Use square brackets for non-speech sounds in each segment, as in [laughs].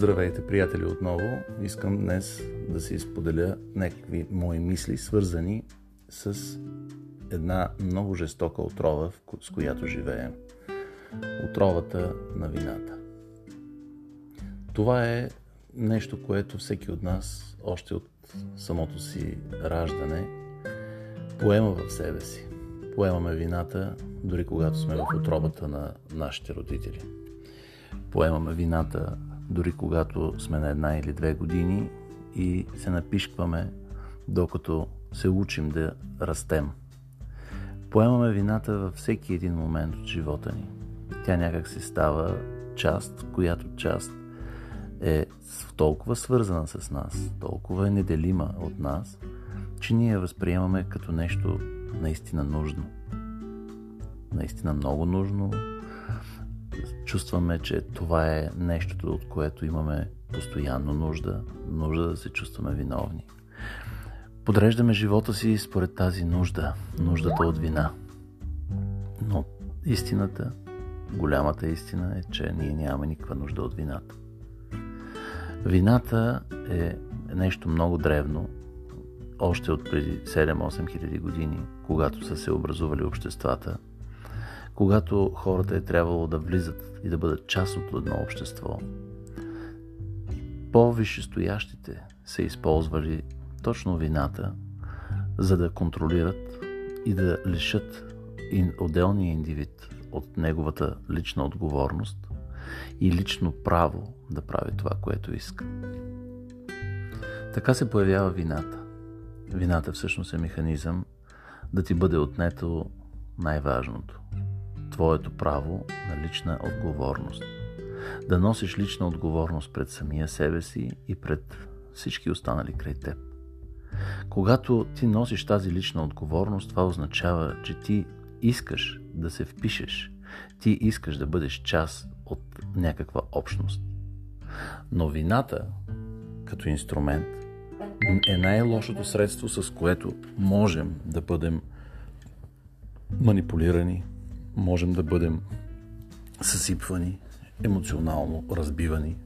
Здравейте, приятели, отново. Искам днес да си споделя някакви мои мисли, свързани с една много жестока отрова, с която живеем. Отровата на вината. Това е нещо, което всеки от нас, още от самото си раждане, поема в себе си. Поемаме вината, дори когато сме в отробата на нашите родители. Поемаме вината дори когато сме на една или две години и се напишкваме, докато се учим да растем. Поемаме вината във всеки един момент от живота ни. Тя някак си става част, която част е толкова свързана с нас, толкова е неделима от нас, че ние я възприемаме като нещо наистина нужно. Наистина много нужно, чувстваме, че това е нещото, от което имаме постоянно нужда, нужда да се чувстваме виновни. Подреждаме живота си според тази нужда, нуждата от вина. Но истината, голямата истина е, че ние нямаме никаква нужда от вината. Вината е нещо много древно, още от преди 7-8 хиляди години, когато са се образували обществата – когато хората е трябвало да влизат и да бъдат част от едно общество. По-висшестоящите са използвали точно вината, за да контролират и да лишат отделния индивид от неговата лична отговорност и лично право да прави това, което иска. Така се появява вината. Вината всъщност е механизъм да ти бъде отнето най-важното твоето право на лична отговорност. Да носиш лична отговорност пред самия себе си и пред всички останали край теб. Когато ти носиш тази лична отговорност, това означава, че ти искаш да се впишеш, ти искаш да бъдеш част от някаква общност. Но вината, като инструмент, е най-лошото средство, с което можем да бъдем манипулирани, можем да бъдем съсипвани, емоционално разбивани.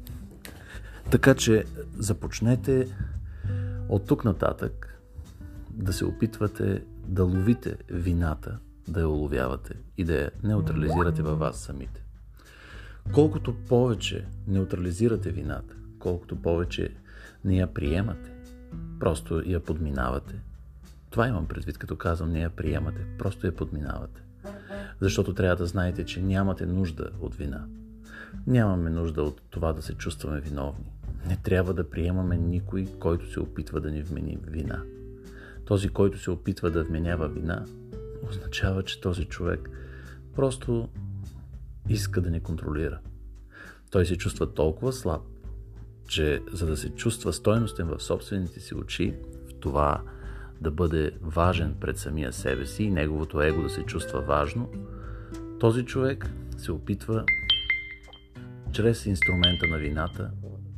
Така че започнете от тук нататък да се опитвате да ловите вината, да я уловявате и да я неутрализирате във вас самите. Колкото повече неутрализирате вината, колкото повече не я приемате, просто я подминавате. Това имам предвид, като казвам не я приемате, просто я подминавате. Защото трябва да знаете, че нямате нужда от вина. Нямаме нужда от това да се чувстваме виновни. Не трябва да приемаме никой, който се опитва да ни вмени вина. Този, който се опитва да вменява вина, означава, че този човек просто иска да ни контролира. Той се чувства толкова слаб, че за да се чувства стойностен в собствените си очи, в това да бъде важен пред самия себе си и неговото его да се чувства важно, този човек се опитва чрез инструмента на вината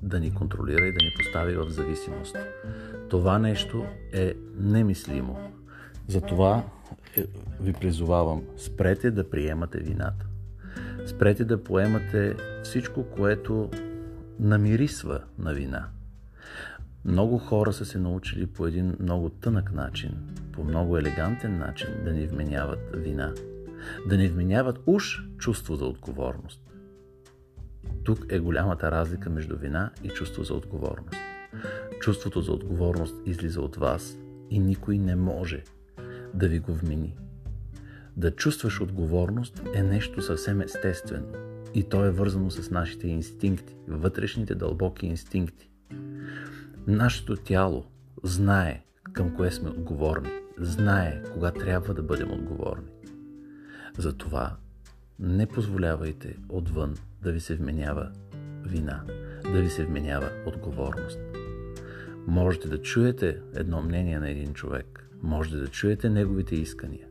да ни контролира и да ни постави в зависимост. Това нещо е немислимо. Затова е, ви призовавам, спрете да приемате вината. Спрете да поемате всичко, което намирисва на вина. Много хора са се научили по един много тънък начин, по много елегантен начин да ни вменяват вина. Да ни вменяват уж чувство за отговорност. Тук е голямата разлика между вина и чувство за отговорност. Чувството за отговорност излиза от вас и никой не може да ви го вмени. Да чувстваш отговорност е нещо съвсем естествено и то е вързано с нашите инстинкти, вътрешните дълбоки инстинкти. Нашето тяло знае към кое сме отговорни, знае кога трябва да бъдем отговорни. Затова не позволявайте отвън да ви се вменява вина, да ви се вменява отговорност. Можете да чуете едно мнение на един човек, можете да чуете неговите искания,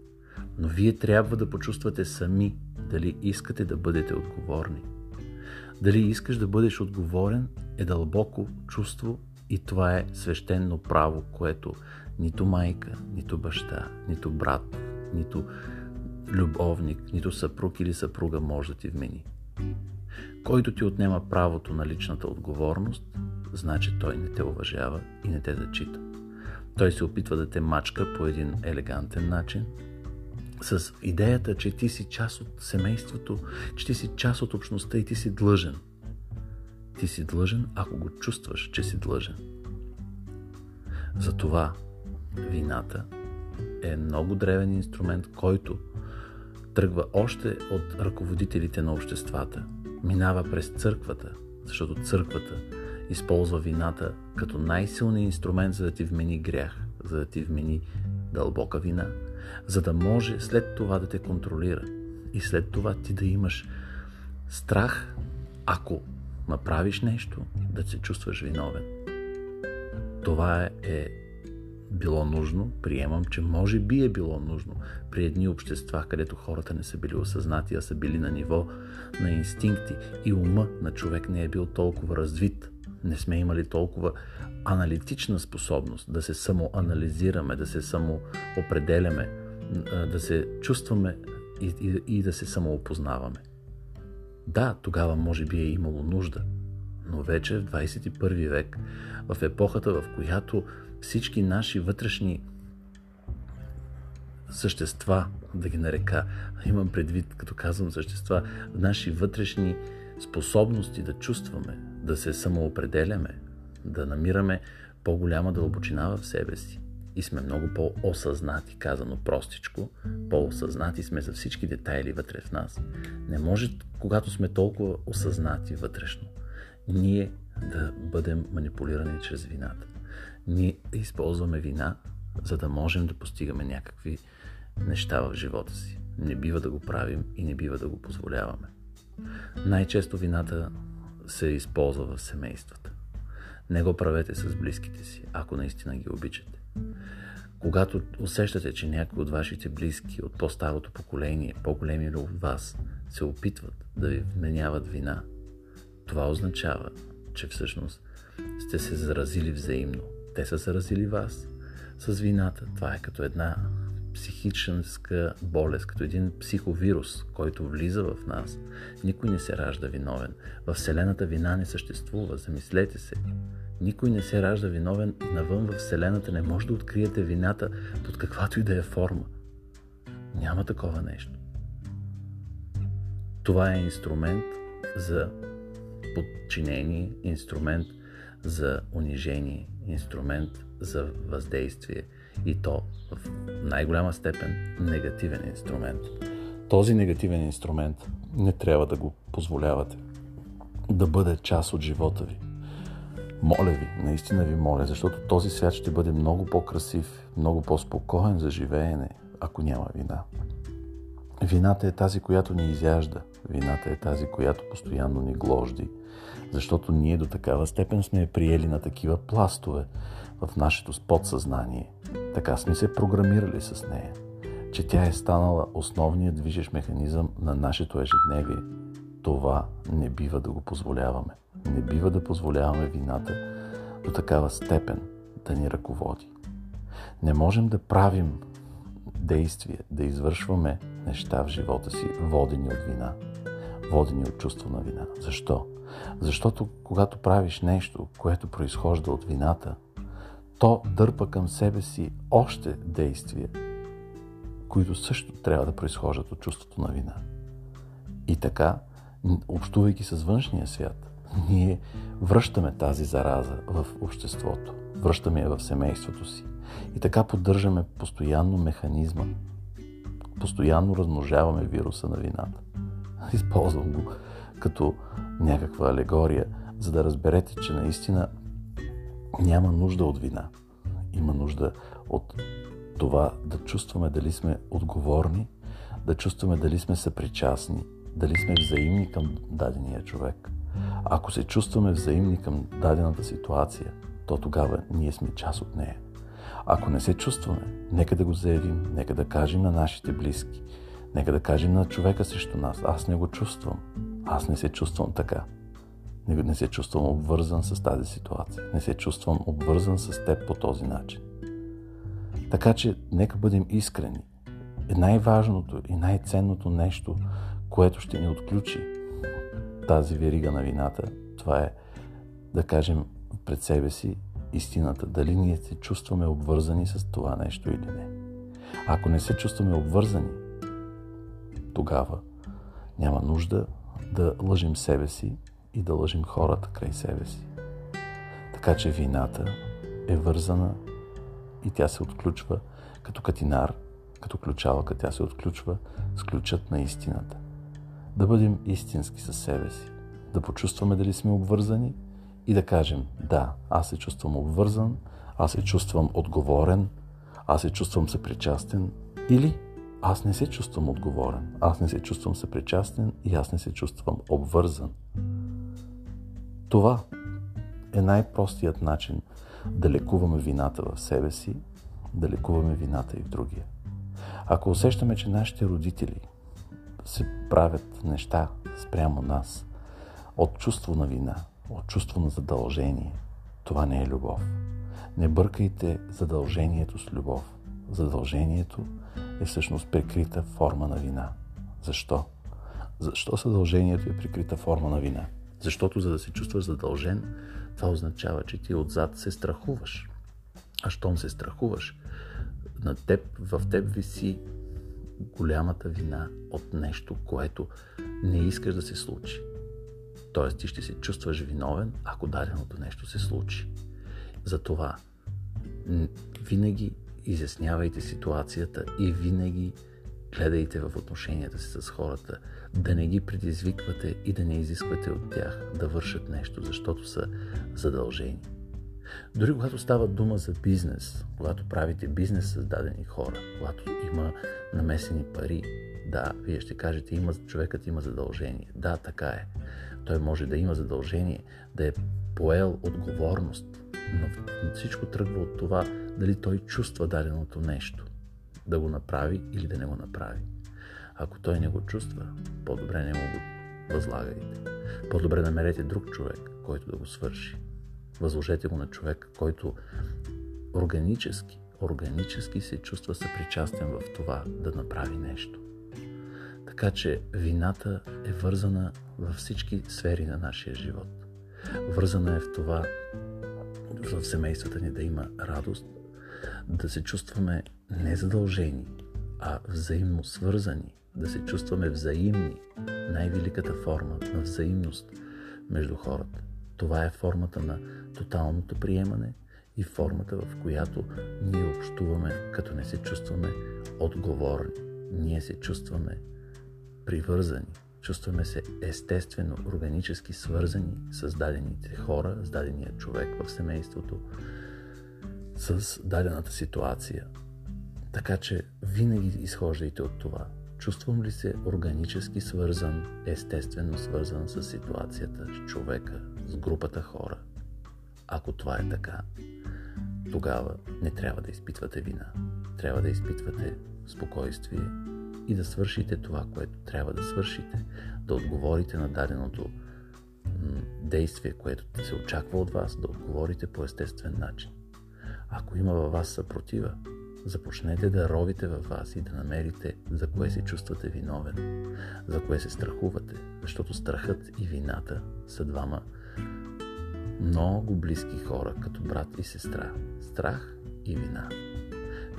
но вие трябва да почувствате сами дали искате да бъдете отговорни. Дали искаш да бъдеш отговорен е дълбоко чувство и това е свещено право, което нито майка, нито баща, нито брат, нито любовник, нито съпруг или съпруга може да ти вмени. Който ти отнема правото на личната отговорност, значи той не те уважава и не те зачита. Той се опитва да те мачка по един елегантен начин, с идеята, че ти си част от семейството, че ти си част от общността и ти си длъжен. Ти си длъжен, ако го чувстваш, че си длъжен. Затова вината е много древен инструмент, който тръгва още от ръководителите на обществата, минава през църквата, защото църквата използва вината като най-силният инструмент, за да ти вмени грях, за да ти вмени дълбока вина, за да може след това да те контролира и след това ти да имаш страх, ако направиш нещо, да се чувстваш виновен. Това е, било нужно, приемам, че може би е било нужно при едни общества, където хората не са били осъзнати, а са били на ниво на инстинкти и ума на човек не е бил толкова развит. Не сме имали толкова аналитична способност да се самоанализираме, да се самоопределяме, да се чувстваме и, и, и да се самоопознаваме. Да, тогава може би е имало нужда, но вече в 21 век, в епохата, в която всички наши вътрешни същества, да ги нарека, имам предвид, като казвам същества, наши вътрешни способности да чувстваме, да се самоопределяме, да намираме по-голяма дълбочина в себе си. И сме много по-осъзнати, казано простичко. По-осъзнати сме за всички детайли вътре в нас. Не може, когато сме толкова осъзнати вътрешно, ние да бъдем манипулирани чрез вината. Ние използваме вина, за да можем да постигаме някакви неща в живота си. Не бива да го правим и не бива да го позволяваме. Най-често вината се използва в семействата. Не го правете с близките си, ако наистина ги обичате. Когато усещате, че някои от вашите близки от по-старото поколение, по-големи от вас, се опитват да ви вменяват вина, това означава, че всъщност сте се заразили взаимно. Те са заразили вас с вината. Това е като една психическа болест, като един психовирус, който влиза в нас. Никой не се ражда виновен. В Вселената вина не съществува. Замислете се. Никой не се ражда виновен и навън в Вселената не може да откриете вината под каквато и да е форма. Няма такова нещо. Това е инструмент за подчинение, инструмент за унижение, инструмент за въздействие и то в най-голяма степен негативен инструмент. Този негативен инструмент не трябва да го позволявате да бъде част от живота ви. Моля ви, наистина ви моля, защото този свят ще бъде много по-красив, много по-спокоен за живеене, ако няма вина. Вината е тази, която ни изяжда. Вината е тази, която постоянно ни гложди. Защото ние до такава степен сме я приели на такива пластове в нашето подсъзнание. Така сме се програмирали с нея, че тя е станала основният движещ механизъм на нашето ежедневие. Това не бива да го позволяваме. Не бива да позволяваме вината до такава степен да ни ръководи. Не можем да правим действия, да извършваме неща в живота си, водени от вина, водени от чувство на вина. Защо? Защото когато правиш нещо, което произхожда от вината, то дърпа към себе си още действия, които също трябва да произхождат от чувството на вина. И така, общувайки с външния свят, ние връщаме тази зараза в обществото, връщаме я в семейството си. И така поддържаме постоянно механизма, постоянно размножаваме вируса на вината. [laughs] Използвам го като някаква алегория, за да разберете, че наистина няма нужда от вина. Има нужда от това да чувстваме дали сме отговорни, да чувстваме дали сме съпричастни, дали сме взаимни към дадения човек. Ако се чувстваме взаимни към дадената ситуация, то тогава ние сме част от нея. Ако не се чувстваме, нека да го заявим, нека да кажем на нашите близки, нека да кажем на човека срещу нас, аз не го чувствам, аз не се чувствам така. Не, не се чувствам обвързан с тази ситуация. Не се чувствам обвързан с теб по този начин. Така че, нека бъдем искрени. Най-важното и най-ценното нещо, което ще ни отключи тази верига на вината, това е да кажем пред себе си истината, дали ние се чувстваме обвързани с това нещо или не. Ако не се чувстваме обвързани, тогава няма нужда да лъжим себе си и да лъжим хората край себе си. Така че вината е вързана и тя се отключва като катинар, като ключалка, тя се отключва с ключът на истината. Да бъдем истински със себе си, да почувстваме дали сме обвързани и да кажем да, аз се чувствам обвързан, аз се чувствам отговорен, аз се чувствам съпричастен или аз не се чувствам отговорен, аз не се чувствам съпричастен и аз не се чувствам обвързан. Това е най-простият начин да лекуваме вината в себе си, да лекуваме вината и в другия. Ако усещаме, че нашите родители се правят неща спрямо нас от чувство на вина, от чувство на задължение, това не е любов. Не бъркайте задължението с любов. Задължението е всъщност прикрита форма на вина. Защо? Защо задължението е прикрита форма на вина? Защото за да се чувстваш задължен, това означава, че ти отзад се страхуваш. А щом се страхуваш, на теб, в теб виси голямата вина от нещо, което не искаш да се случи. Тоест ти ще се чувстваш виновен, ако даденото нещо се случи. Затова винаги изяснявайте ситуацията и винаги гледайте в отношенията си с хората, да не ги предизвиквате и да не изисквате от тях да вършат нещо, защото са задължени. Дори когато става дума за бизнес, когато правите бизнес с дадени хора, когато има намесени пари, да, вие ще кажете, има, човекът има задължение. Да, така е. Той може да има задължение, да е поел отговорност, но всичко тръгва от това дали той чувства даденото нещо. Да го направи или да не го направи. Ако той не го чувства, по-добре не му го възлагайте. По-добре намерете друг човек, който да го свърши. Възложете го на човек, който органически, органически се чувства съпричастен в това да направи нещо. Така че вината е вързана във всички сфери на нашия живот. Вързана е в това в семействата ни да има радост, да се чувстваме не задължени, а взаимно свързани, да се чувстваме взаимни, най-великата форма на взаимност между хората. Това е формата на тоталното приемане и формата, в която ние общуваме, като не се чувстваме отговорни. Ние се чувстваме привързани, чувстваме се естествено, органически свързани с дадените хора, с дадения човек в семейството, с дадената ситуация. Така че винаги изхождайте от това. Чувствам ли се органически свързан, естествено свързан с ситуацията, с човека, с групата хора? Ако това е така, тогава не трябва да изпитвате вина. Трябва да изпитвате спокойствие и да свършите това, което трябва да свършите. Да отговорите на даденото действие, което се очаква от вас, да отговорите по естествен начин. Ако има във вас съпротива, започнете да ровите във вас и да намерите за кое се чувствате виновен, за кое се страхувате, защото страхът и вината са двама много близки хора, като брат и сестра. Страх и вина.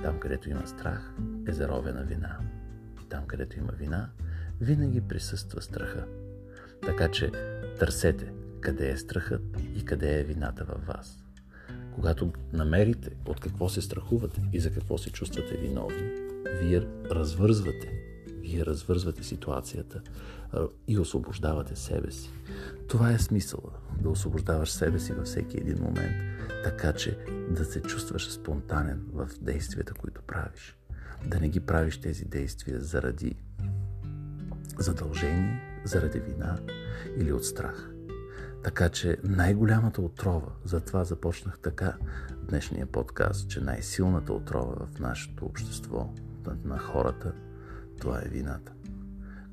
Там, където има страх, е заровена вина. Там, където има вина, винаги присъства страха. Така че търсете къде е страхът и къде е вината във вас. Когато намерите от какво се страхувате и за какво се чувствате виновни, вие развързвате, вие развързвате ситуацията и освобождавате себе си. Това е смисъла да освобождаваш себе си във всеки един момент, така че да се чувстваш спонтанен в действията, които правиш. Да не ги правиш тези действия заради задължение, заради вина или от страх. Така че най-голямата отрова, затова започнах така днешния подкаст, че най-силната отрова в нашето общество, на хората, това е вината.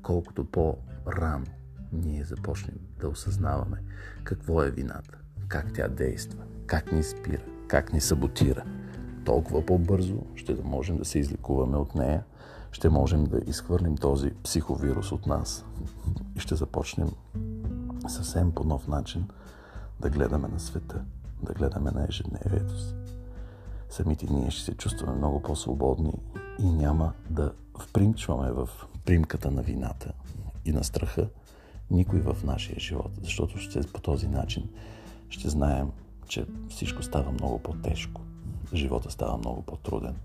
Колкото по-рано ние започнем да осъзнаваме какво е вината, как тя действа, как ни спира, как ни саботира, толкова по-бързо ще да можем да се излекуваме от нея, ще можем да изхвърлим този психовирус от нас и ще започнем съвсем по нов начин да гледаме на света, да гледаме на ежедневието си. Самите ние ще се чувстваме много по-свободни и няма да впримчваме в примката на вината и на страха никой в нашия живот, защото ще, по този начин ще знаем, че всичко става много по-тежко. Живота става много по-труден.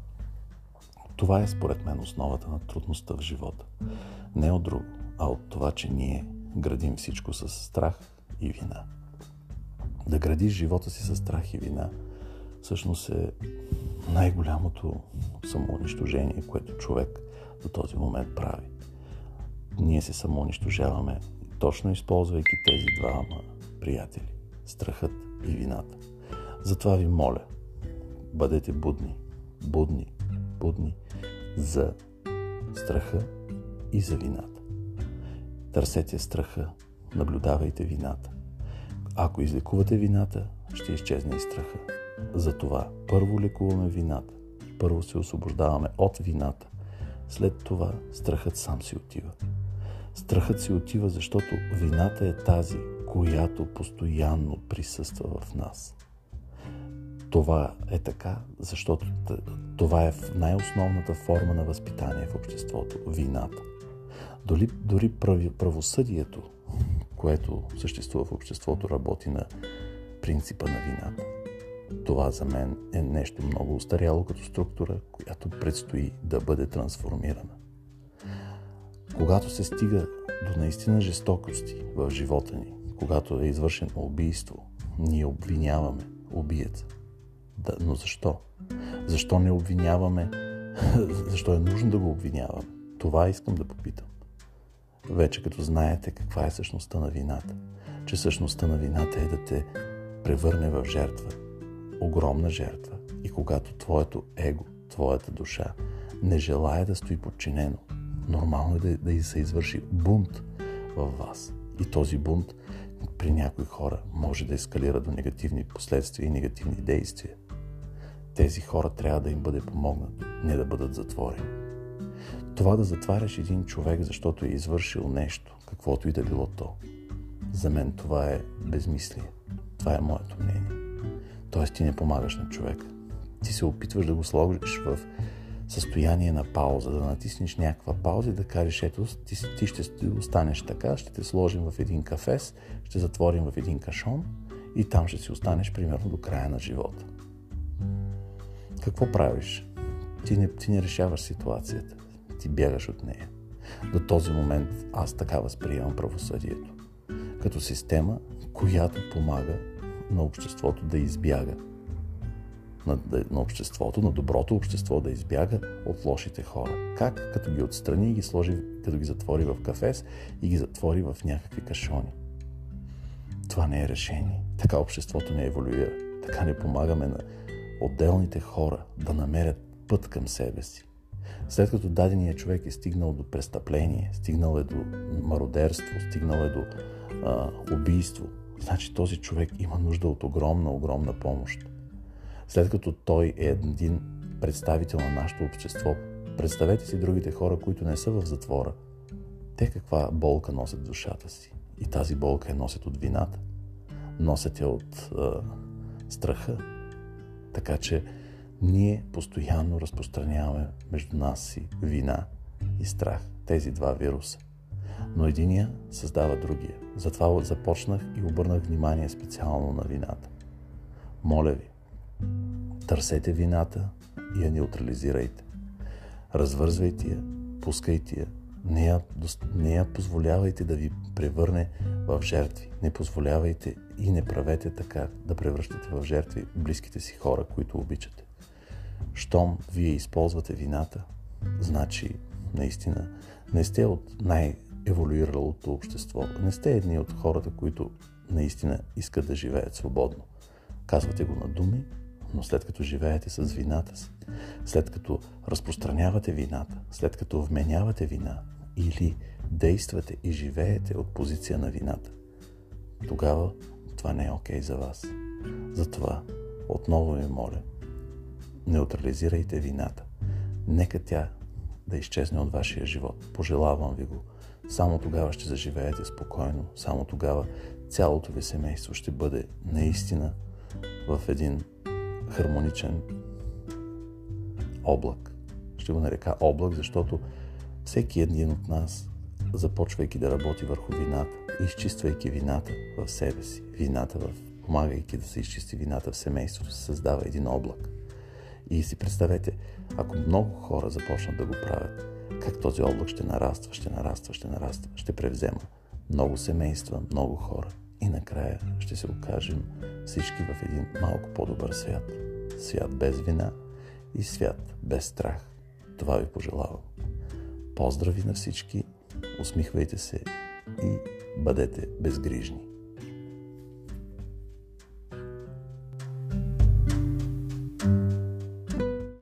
Това е според мен основата на трудността в живота. Не от друго, а от това, че ние градим всичко с страх и вина. Да градиш живота си с страх и вина всъщност е най-голямото самоунищожение, което човек до този момент прави. Ние се самоунищожаваме, точно използвайки тези двама приятели страхът и вината. Затова ви моля, бъдете будни, будни, будни за страха и за вината. Търсете страха, наблюдавайте вината. Ако излекувате вината, ще изчезне и страха. Затова първо лекуваме вината, първо се освобождаваме от вината, след това страхът сам си отива. Страхът си отива, защото вината е тази, която постоянно присъства в нас. Това е така, защото това е най-основната форма на възпитание в обществото – вината. Дори, дори правосъдието, което съществува в обществото, работи на принципа на вината. Това за мен е нещо много устаряло като структура, която предстои да бъде трансформирана. Когато се стига до наистина жестокости в живота ни, когато е извършено убийство, ние обвиняваме убиеца. Да, но защо? Защо не обвиняваме? [laughs] защо е нужно да го обвиняваме? Това искам да попитам. Вече като знаете каква е същността на вината, че същността на вината е да те превърне в жертва, огромна жертва. И когато твоето его, твоята душа не желая да стои подчинено, нормално е да, да се извърши бунт в вас. И този бунт при някои хора може да ескалира до негативни последствия и негативни действия. Тези хора трябва да им бъде помогнат, не да бъдат затворени. Това да затваряш един човек, защото е извършил нещо, каквото и да било то, за мен това е безмислие. Това е моето мнение. Тоест ти не помагаш на човека. Ти се опитваш да го сложиш в състояние на пауза, да натиснеш някаква пауза и да кажеш, ето, ти, ти ще останеш така, ще те сложим в един кафес, ще затворим в един кашон и там ще си останеш примерно до края на живота. Какво правиш? Ти не, ти не решаваш ситуацията. Ти бягаш от нея. До този момент аз така възприемам правосъдието. Като система, която помага на обществото да избяга на, на обществото, на доброто общество да избяга от лошите хора. Как? Като ги отстрани и ги сложи, като ги затвори в кафес и ги затвори в някакви кашони. Това не е решение. Така обществото не еволюира. Така не помагаме на отделните хора да намерят път към себе си. След като даденият човек е стигнал до престъпление, стигнал е до мародерство, стигнал е до а, убийство, значи този човек има нужда от огромна, огромна помощ. След като той е един представител на нашето общество, представете си другите хора, които не са в затвора. Те каква болка носят в душата си. И тази болка я носят от вината. Носят я от а, страха. Така че ние постоянно разпространяваме между нас си вина и страх. Тези два вируса. Но единия създава другия. Затова започнах и обърнах внимание специално на вината. Моля ви, Търсете вината и я неутрализирайте. Развързвайте я, пускайте я, не я, не я позволявайте да ви превърне в жертви. Не позволявайте и не правете така да превръщате в жертви близките си хора, които обичате. Щом вие използвате вината, значи наистина не сте от най-еволюиралото общество. Не сте едни от хората, които наистина искат да живеят свободно. Казвате го на думи, но след като живеете с вината си, след като разпространявате вината, след като вменявате вина или действате и живеете от позиция на вината, тогава това не е окей okay за вас. Затова отново ви моля, неутрализирайте вината. Нека тя да изчезне от вашия живот. Пожелавам ви го Само тогава ще заживеете спокойно. Само тогава цялото ви семейство ще бъде наистина в един хармоничен облак. Ще го нарека облак, защото всеки един от нас, започвайки да работи върху вината, изчиствайки вината в себе си, вината в помагайки да се изчисти вината в семейството, се създава един облак. И си представете, ако много хора започнат да го правят, как този облак ще нараства, ще нараства, ще нараства, ще превзема много семейства, много хора. И накрая ще се окажем всички в един малко по-добър свят. Свят без вина и свят без страх. Това ви пожелавам. Поздрави на всички, усмихвайте се и бъдете безгрижни.